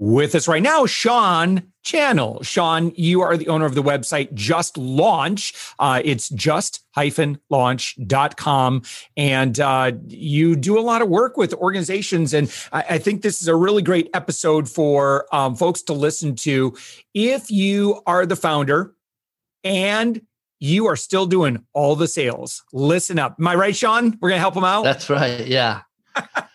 With us right now, Shawn Channell. Shawn, you are the owner of the website Just Launch. Uh, it's just-launch.com. And uh, you do a lot of work with organizations. And I, I think this is a really great episode for um, folks to listen to. If you are the founder and you are still doing all the sales, listen up. Am I right, Shawn? We're going to help them out? That's right. Yeah.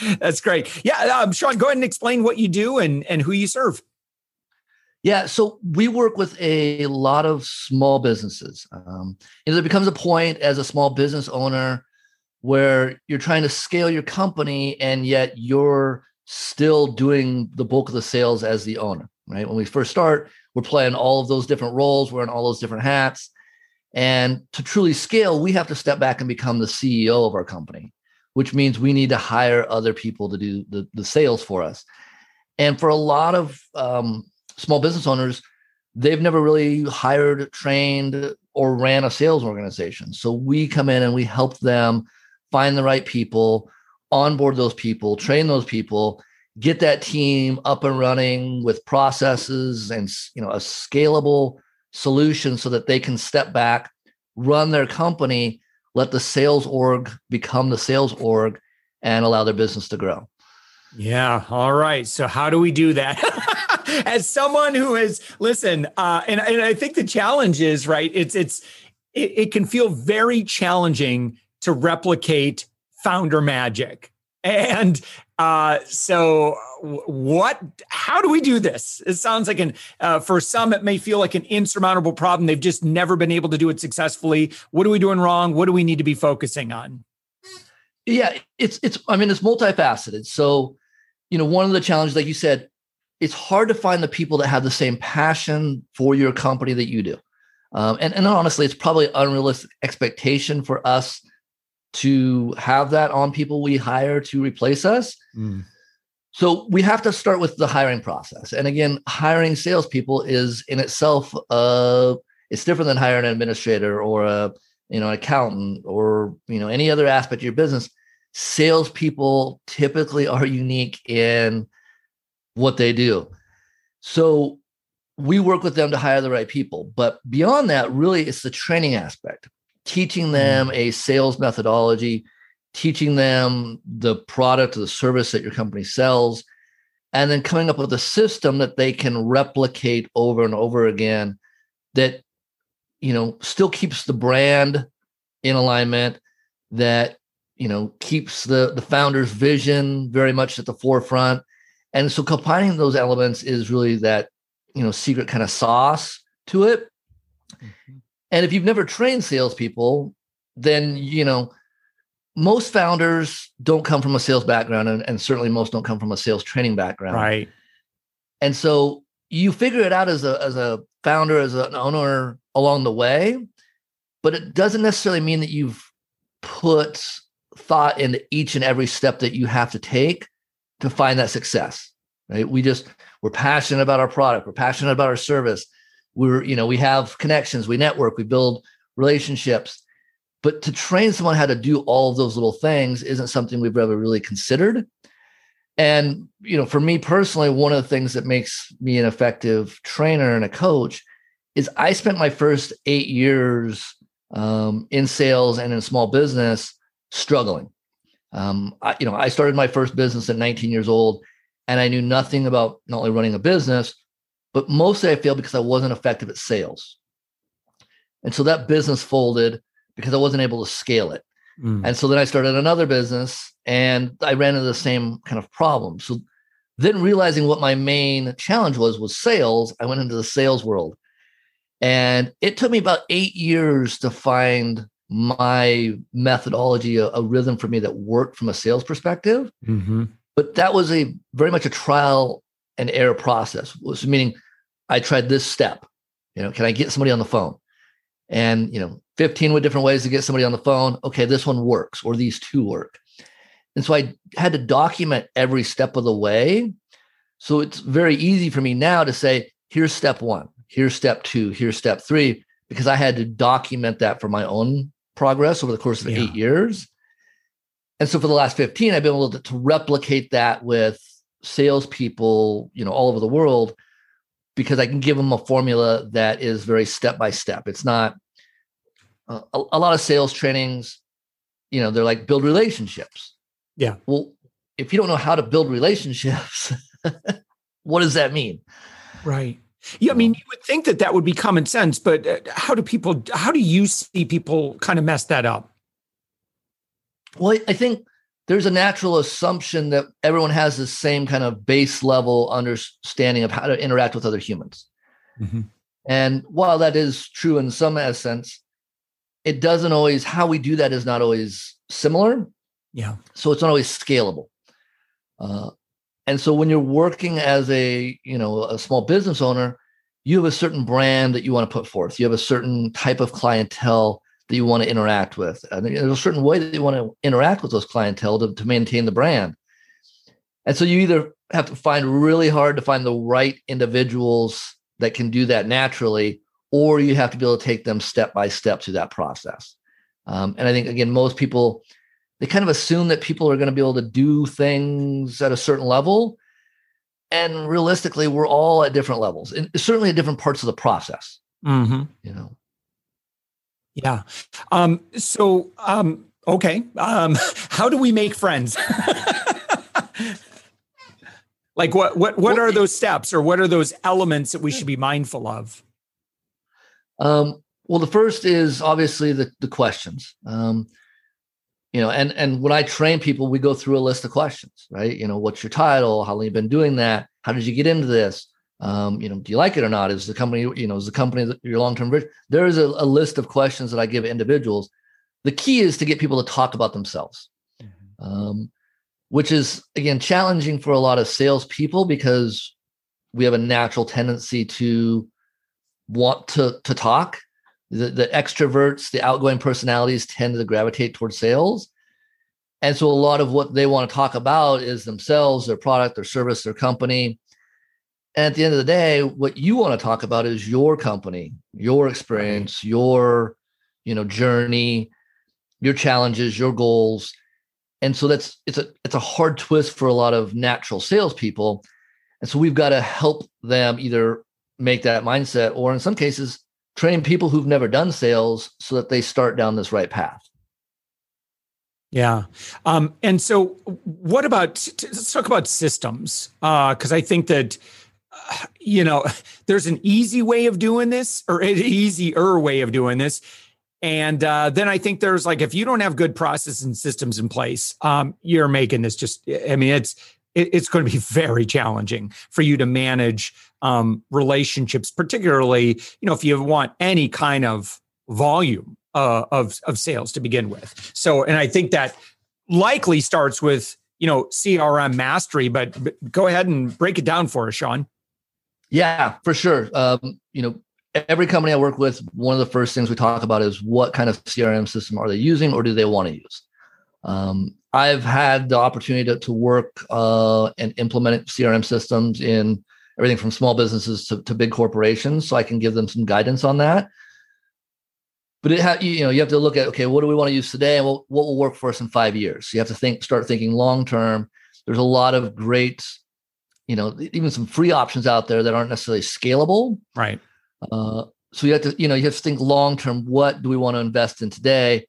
That's great. Yeah, um, Shawn, go ahead and explain what you do and and who you serve. Yeah, so we work with a lot of small businesses. Um, you know, there becomes a point as a small business owner where you're trying to scale your company and yet you're still doing the bulk of the sales as the owner, right? When we first start, we're playing all of those different roles, wearing all those different hats. And to truly scale, we have to step back and become the CEO of our company which means we need to hire other people to do the, the sales for us. And for a lot of um, small business owners, they've never really hired, trained, or ran a sales organization. So we come in and we help them find the right people, onboard those people, train those people, get that team up and running with processes and you know a scalable solution so that they can step back, run their company let the sales org become the sales org and allow their business to grow. Yeah. All right. So how do we do that? As someone who is listen, uh, and, and I think the challenge is right. It's it's it, it can feel very challenging to replicate founder magic, and uh, so what how do we do this? It sounds like an uh, for some it may feel like an insurmountable problem. They've just never been able to do it successfully. What are we doing wrong? What do we need to be focusing on? Yeah it's it's i mean it's multifaceted. So you know one of the challenges like you said it's hard to find the people that have the same passion for your company that you do. Um, and, and honestly it's probably unrealistic expectation for us to have that on people we hire to replace us mm so we have to start with the hiring process. And again, hiring salespeople is in itself uh it's different than hiring an administrator or a you know an accountant or you know any other aspect of your business. Salespeople typically are unique in what they do. So we work with them to hire the right people. But beyond that, really, it's the training aspect, teaching them mm. a sales methodology, teaching them the product or the service that your company sells, and then coming up with a system that they can replicate over and over again that you know still keeps the brand in alignment that you know keeps the the founder's vision very much at the forefront and so combining those elements is really that you know secret kind of sauce to it mm-hmm. And if you've never trained salespeople then you know most founders don't come from a sales background and, and, certainly most don't come from a sales training background. Right. And so you figure it out as a as a founder as an owner along the way but it doesn't necessarily mean that you've put thought into each and every step that you have to take to find that success right? We just we're passionate about our product. We're passionate about our service we're you know we have connections we network we build relationships but to train someone how to do all of those little things isn't something we've ever really considered. And, you know, for me personally, one of the things that makes me an effective trainer and a coach is I spent my first eight years um, in sales and in small business struggling. Um, I, you know, I started my first business at 19 years old, and I knew nothing about not only running a business, but mostly I failed because I wasn't effective at sales. And so that business folded because I wasn't able to scale it. Mm. And so then I started another business and I ran into the same kind of problem. So then realizing what my main challenge was was sales, I went into the sales world. And it took me about 8 years to find my methodology, a, a rhythm for me that worked from a sales perspective. Mm-hmm. But that was a very much a trial and error process, was meaning I tried this step You know, can I get somebody on the phone? And you know, 15 with different ways to get somebody on the phone. Okay, this one works, or these two work. And so I had to document every step of the way. So it's very easy for me now to say, here's step one, here's step two, here's step three, because I had to document that for my own progress over the course of yeah. eight years. And so for the last 15, I've been able to, to replicate that with salespeople, you know, all over the world, because I can give them a formula that is very step by step. It's not uh, a, a lot of sales trainings, you know, they're like build relationships. Yeah. Well, if you don't know how to build relationships, what does that mean? Right. Yeah, I mean, you would think that that would be common sense, but uh, how do people? How do you see people kind of mess that up? Well, I think there's a natural assumption that everyone has the same kind of base level understanding of how to interact with other humans. Mm-hmm. And while that is true in some essence, it doesn't always, how we do that is not always similar. Yeah. So it's not always scalable. Uh, and so when you're working as a, you know, a small business owner, you have a certain brand that you want to put forth. You have a certain type of clientele that you want to interact with. And there's a certain way that you want to interact with those clientele to, to maintain the brand. And so you either have to find really hard to find the right individuals that can do that naturally, or you have to be able to take them step by step through that process. Um, and I think again, most people they kind of assume that people are going to be able to do things at a certain level, and realistically, we're all at different levels, and certainly at different parts of the process. Mm-hmm. You know, yeah. Um, so, um, okay. Um, how do we make friends? like what, what, what are those steps or what are those elements that we should be mindful of? Um, well, the first is obviously the, the questions. Um, you know, and and when I train people, we go through a list of questions, right? You know, what's your title? How long you been doing that? How did you get into this? Um, you know, do you like it or not? Is the company, you know, is the company your long-term vision? There is a, a, list of questions that I give individuals. The key is to get people to talk about themselves, mm-hmm. um, which is again challenging for a lot of salespeople because we have a natural tendency to want to to talk. The, the extroverts, the outgoing personalities tend to gravitate towards sales. And so a lot of what they want to talk about is themselves, their product, their service, their company and at the end of the day, what you want to talk about is your company, your experience, your you know journey, your challenges, your goals. And so that's it's a it's a hard twist for a lot of natural salespeople. And so we've got to help them either make that mindset or in some cases train people who've never done sales so that they start down this right path. Yeah. Um, and so what about let's talk about systems. Uh, because I think that you know, there's an easy way of doing this or an easier way of doing this. And uh, then I think there's like, if you don't have good processes and systems in place, um, you're making this just, I mean, it's, it, it's going to be very challenging for you to manage um, relationships, particularly, you know, if you want any kind of volume uh, of, of sales to begin with. So, and I think that likely starts with, you know, CRM mastery, but go ahead and break it down for us, Shawn. Yeah, for sure. Um, you know, every company I work with, one of the first things we talk about is what kind of CRM system are they using or do they want to use? Um, I've had the opportunity to, to work uh, and implement CRM systems in everything from small businesses to, to big corporations, so I can give them some guidance on that. But it ha- you know you have to look at okay, what do we want to use today, and what, what will work for us in five years? So you have to think, start thinking long term. There's a lot of great you know even some free options out there that aren't necessarily scalable. Right. Uh, so you have to you know you have to think long term what do we want to invest in today?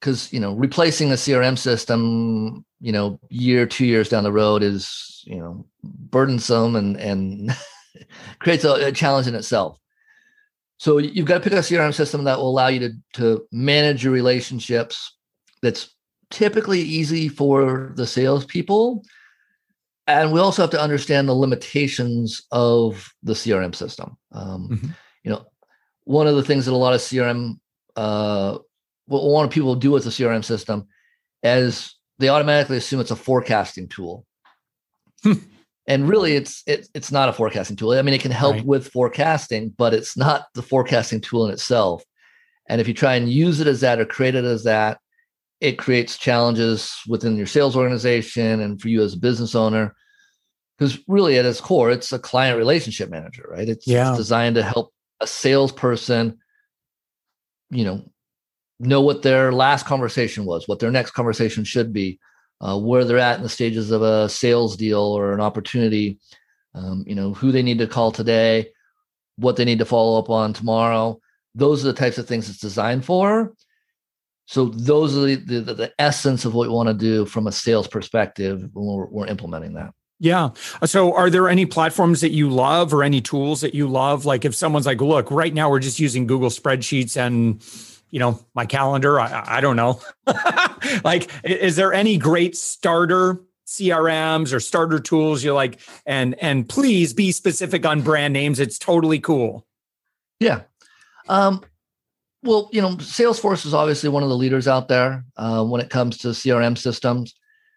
Because you know replacing a crm system you know year two years down the road is you know burdensome and and creates a, a challenge in itself. So you've got to pick a crm system that will allow you to to manage your relationships that's typically easy for the salespeople and we also have to understand the limitations of the CRM system. Um, mm-hmm. You know, one of the things that a lot of CRM, uh, what a lot of people do with the CRM system is they automatically assume it's a forecasting tool. Hmm. and really it's it, it's not a forecasting tool i mean it can help right. with forecasting but it's not the forecasting tool in itself and if you try and use it as that or create it as that it creates challenges within your sales organization and for you as a business owner because really at its core it's a client relationship manager right it's, yeah. it's designed to help a salesperson you know know what their last conversation was what their next conversation should be uh, where they're at in the stages of a sales deal or an opportunity, um, you know, who they need to call today, what they need to follow up on tomorrow. Those are the types of things it's designed for. So those are the, the, the essence of what we want to do from a sales perspective when we're, we're implementing that. Yeah. So are there any platforms that you love or any tools that you love? Like if someone's like, look, right now we're just using Google spreadsheets and you know my calendar i, I don't know like is there any great starter crms or starter tools you're like and and please be specific on brand names it's totally cool yeah um well you know salesforce is obviously one of the leaders out there uh, when it comes to crm systems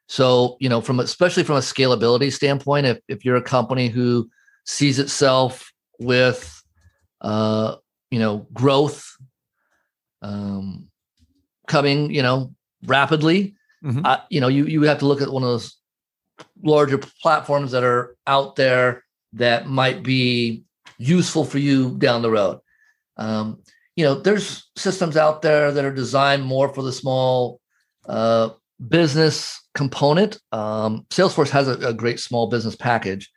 so you know from especially from a scalability standpoint if, if you're a company who sees itself with uh, you know growth um, coming, you know, rapidly. Mm-hmm. Uh, you know, you you have to look at one of those larger platforms that are out there that might be useful for you down the road. Um, you know, there's systems out there that are designed more for the small uh, business component. Um, Salesforce has a, a, great small business package,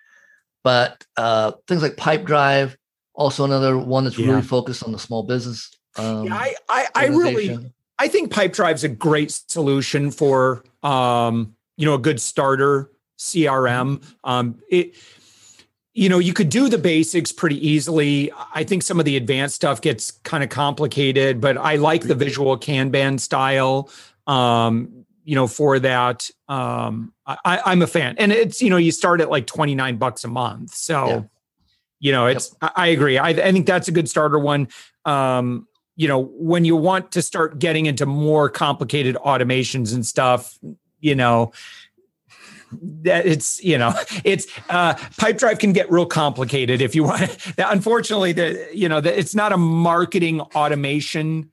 but uh, things like Pipedrive, also another one that's yeah. really focused on the small business um, yeah, I, I, I really, I think Pipedrive's a great solution for, um, you know, a good starter CRM. Um, it, you know, you could do the basics pretty easily. I think some of the advanced stuff gets kind of complicated, but I like the visual Kanban style. Um, you know, for that, um, I, I'm a fan, and it's you know, you start at like 29 bucks a month, so. Yeah. You know, it's. Yep. I, I agree. I, I think that's a good starter one. Um, you know, when you want to start getting into more complicated automations and stuff, you know, it's you know it's uh Pipedrive can get real complicated if you want unfortunately the you know the, it's not a marketing automation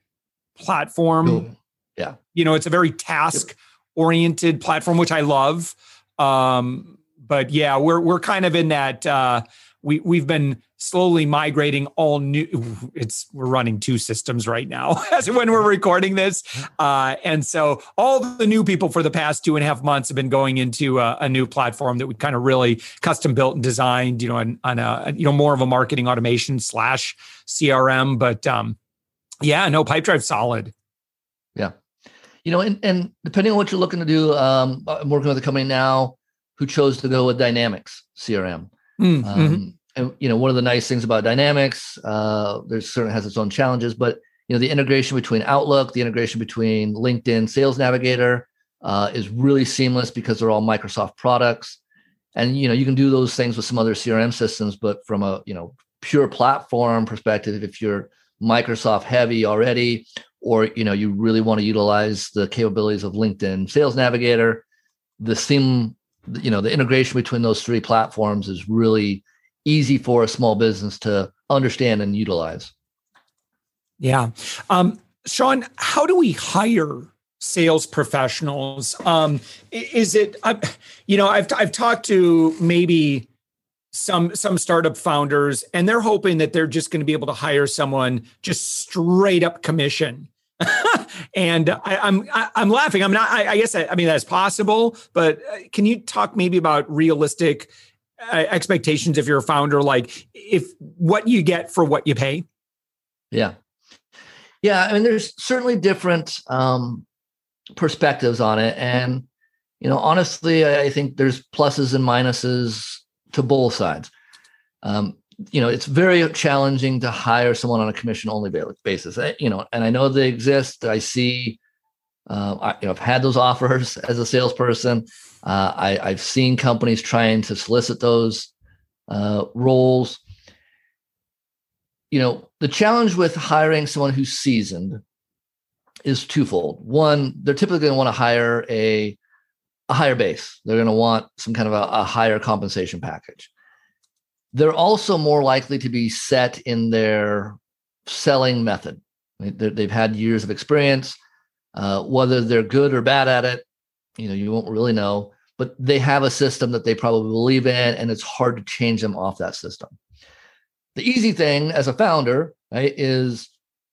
platform. Yeah. You know it's a very task oriented platform which i love. Um but yeah we're we're kind of in that uh we we've been slowly migrating all new it's we're running two systems right now as when we're recording this. Uh, and so all the new people for the past two and a half months have been going into a, a new platform that we kind of really custom built and designed you know on, on a you know more of a marketing automation slash crm but um yeah no Pipedrive solid. Yeah. You know and, and depending on what you're looking to do um i'm working with a company now who chose to go with dynamics crm mm, mm-hmm. um, and you know one of the nice things about dynamics uh there's certainly has its own challenges but you know the integration between outlook the integration between linkedin sales navigator uh, is really seamless because they're all microsoft products and you know you can do those things with some other crm systems but from a you know pure platform perspective if you're microsoft heavy already or you know you really want to utilize the capabilities of linkedin sales navigator the seam you know the integration between those three platforms is really easy for a small business to understand and utilize. Yeah. Um, Shawn, how do we hire sales professionals? Um, is it, uh, you know, I've, I've talked to maybe some some startup founders and they're hoping that they're just going to be able to hire someone just straight up commission and I, am I'm, I'm laughing. I'm not. I, I guess I, I, mean that's possible, but uh, can you talk maybe about realistic uh, expectations if you're a founder like if what you get for what you pay yeah yeah i mean there's certainly different um perspectives on it and you know honestly i think there's pluses and minuses to both sides um you know it's very challenging to hire someone on a commission only basis eh, you know and i know they exist i see uh, I, you know, I've had those offers as a salesperson. Uh, I, have seen companies trying to solicit those uh, roles. You know, the challenge with hiring someone who's seasoned is twofold. One, they're typically going to want to hire a a higher base. They're going to want some kind of a, a higher compensation package. They're also more likely to be set in their selling method. They've had years of experience. Uh, whether they're good or bad at it, you know, you won't really know. But they have a system that they probably believe in, and it's hard to change them off that system. The easy thing as a founder, right, is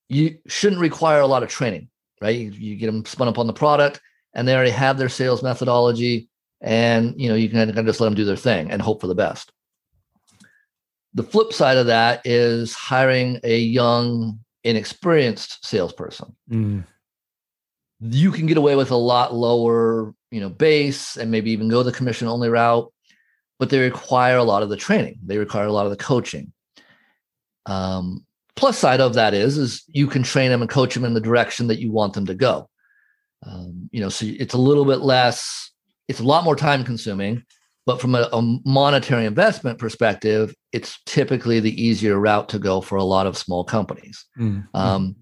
you shouldn't require a lot of training, right? You, you get them spun up on the product, and they already have their sales methodology, and you know you can kind of just let them do their thing and hope for the best. The flip side of that is hiring a young, inexperienced salesperson. Mm. You can get away with a lot lower, you know, base and maybe even go the commission only route, but they require a lot of the training. They require a lot of the coaching. Um, plus side of that is is you can train them and coach them in the direction that you want them to go. Um, you know, so it's a little bit less. It's a lot more time consuming, but from a, a, monetary investment perspective, it's typically the easier route to go for a lot of small companies. Mm-hmm. Um,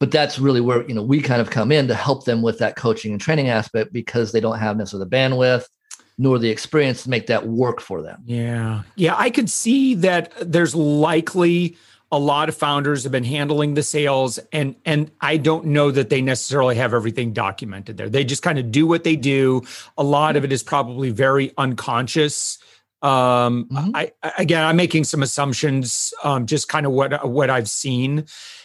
but that's really where you know we kind of come in to help them with that coaching and training aspect because they don't have necessarily the bandwidth nor the experience to make that work for them. Yeah. Yeah. I could see that there's likely a lot of founders have been handling the sales and and I don't know that they necessarily have everything documented there. They just kind of do what they do. A lot of it is probably very unconscious. Um mm-hmm. I again I'm making some assumptions um just kind of what what I've seen.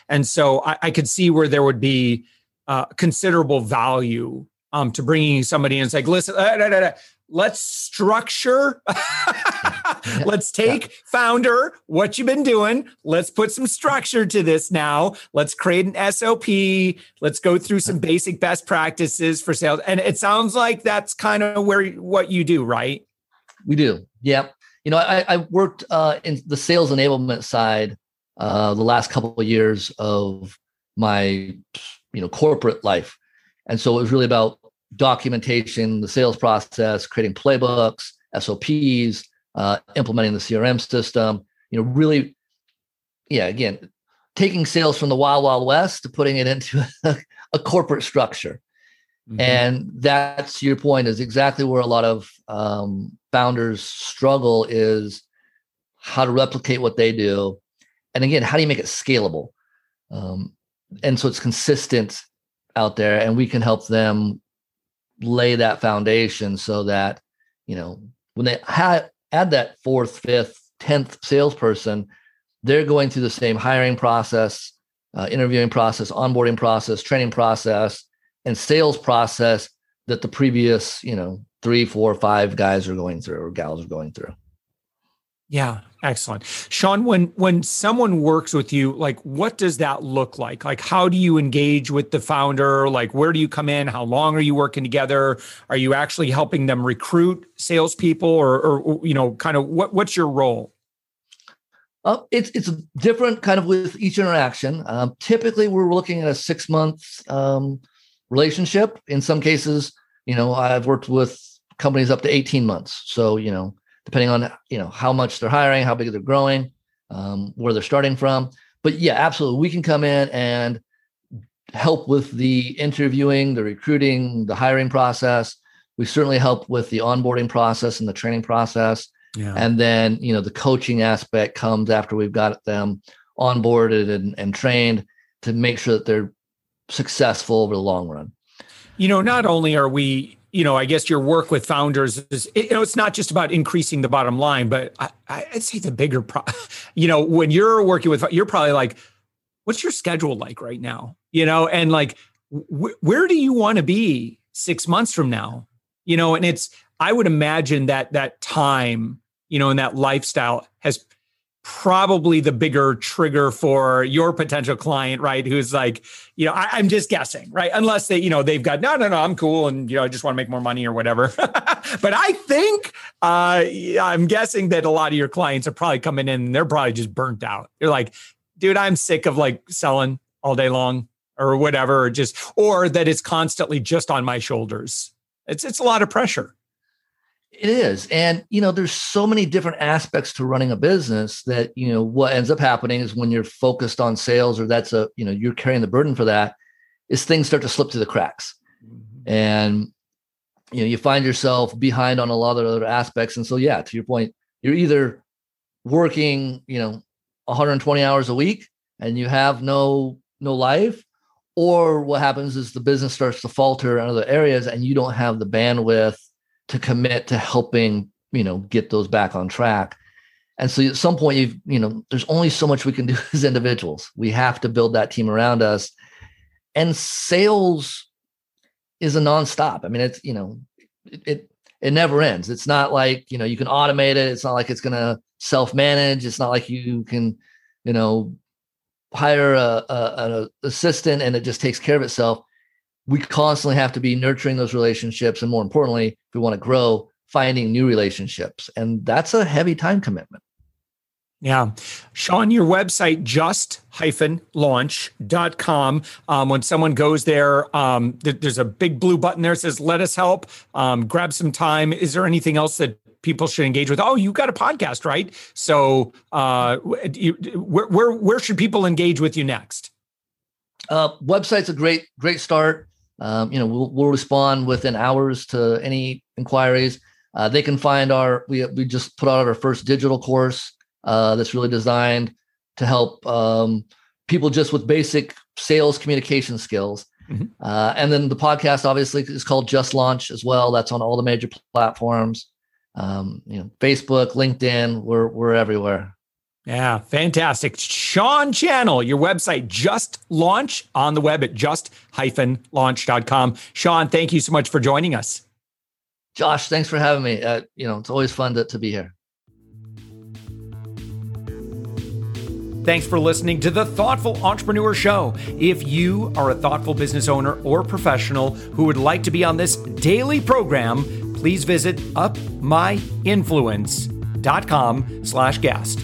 And so I, I could see where there would be uh, considerable value um, to bringing somebody in. It's like, listen, uh, let's structure. let's take founder, what you've been doing. Let's put some structure to this now. Let's create an SOP. Let's go through some basic best practices for sales. And it sounds like that's kind of where what you do, right? We do. Yep. You know, I, I worked uh, in the sales enablement side uh, the last couple of years of my, you know, corporate life. And so it was really about documentation, the sales process, creating playbooks, SOPs, uh, implementing the CRM system. You know, really, yeah. Again, taking sales from the wild wild west to putting it into a, a corporate structure, mm-hmm. and that's your point. Is exactly where a lot of um, founders struggle is how to replicate what they do, and again, how do you make it scalable? Um, and so it's consistent out there, and we can help them lay that foundation so that you know when they ha- add that fourth fifth tenth salesperson they're going through the same hiring process uh, interviewing process onboarding process training process and sales process that the previous you know three four five guys are going through or gals are going through yeah, excellent. Shawn, when when someone works with you, like what does that look like? Like how do you engage with the founder? Like where do you come in? How long are you working together? Are you actually helping them recruit salespeople or or you know, kind of what what's your role? It's it's different kind of with each interaction. Um, typically, we're looking at a six month um, relationship. In some cases, you know, I've worked with companies up to eighteen months. So you know, depending on you know how much they're hiring, how big they're growing, um, where they're starting from. But yeah, absolutely, we can come in and help with the interviewing, the recruiting, the hiring process. We certainly help with the onboarding process and the training process. Yeah. And then, you know, the coaching aspect comes after we've got them onboarded and, and trained to make sure that they're successful over the long run. You know, not only are we you know, I guess your work with founders is, you know, it's not just about increasing the bottom line, but I, I'd say the bigger, pro- you know, when you're working with, you're probably like, what's your schedule like right now? You know, and like, wh- where do you want to be six months from now? You know, and it's, I would imagine that that time, you know, and that lifestyle has probably the bigger trigger for your potential client, right? Who's like, you know, I, am just guessing, right? Unless they, you know, they've got no, no, no, I'm cool, and you know, I just want to make more money or whatever. but I think uh, I'm guessing that a lot of your clients are probably coming in and they're probably just burnt out. You're like, dude, I'm sick of like selling all day long or whatever, or just or that it's constantly just on my shoulders. It's it's a lot of pressure. It is. And, you know, there's so many different aspects to running a business that, you know, what ends up happening is when you're focused on sales or that's a, you know, you're carrying the burden for that, is things start to slip through the cracks. Mm-hmm. And you know you find yourself behind on a lot of other aspects and so yeah to your point you're either working you know 120 hours a week and you have no no life or what happens is the business starts to falter in other areas and you don't have the bandwidth to commit to helping you know get those back on track. And so at some point you've you know there's only so much we can do as individuals. We have to build that team around us. And sales is a nonstop. I mean it's you know it, it it never ends. It's not like you know you can automate it. It's not like it's going to self manage it's not like you can you know hire a, a, an assistant and it just takes care of itself we constantly have to be nurturing those relationships and more importantly if we want to grow finding new relationships and that's a heavy time commitment yeah. Shawn, your website, just hyphen launch.com. Um, when someone goes there, um, th- there's a big blue button there that says, let us help, um, grab some time. Is there anything else that people should engage with? Oh, you got a podcast, right? So uh, you, where, where, where should people engage with you next? Uh, website's a great, great start. Um, you know, we'll, we'll respond within hours to any inquiries. Uh, they can find our, we, we just put out our first digital course uh, that's really designed to help um, people just with basic sales communication skills. Mm-hmm. Uh, and then the podcast obviously is called Just Launch as well. That's on all the major platforms. Um, you know, Facebook, LinkedIn, we're we're everywhere. Yeah, fantastic. Shawn Channell, your website, just launch on the web at just-launch.com. Shawn, thank you so much for joining us. Josh, thanks for having me. Uh, you know, it's always fun to, to be here. Thanks for listening to the Thoughtful Entrepreneur Show. If you are a thoughtful business owner or professional who would like to be on this daily program, please visit upmyinfluence.com slash guest.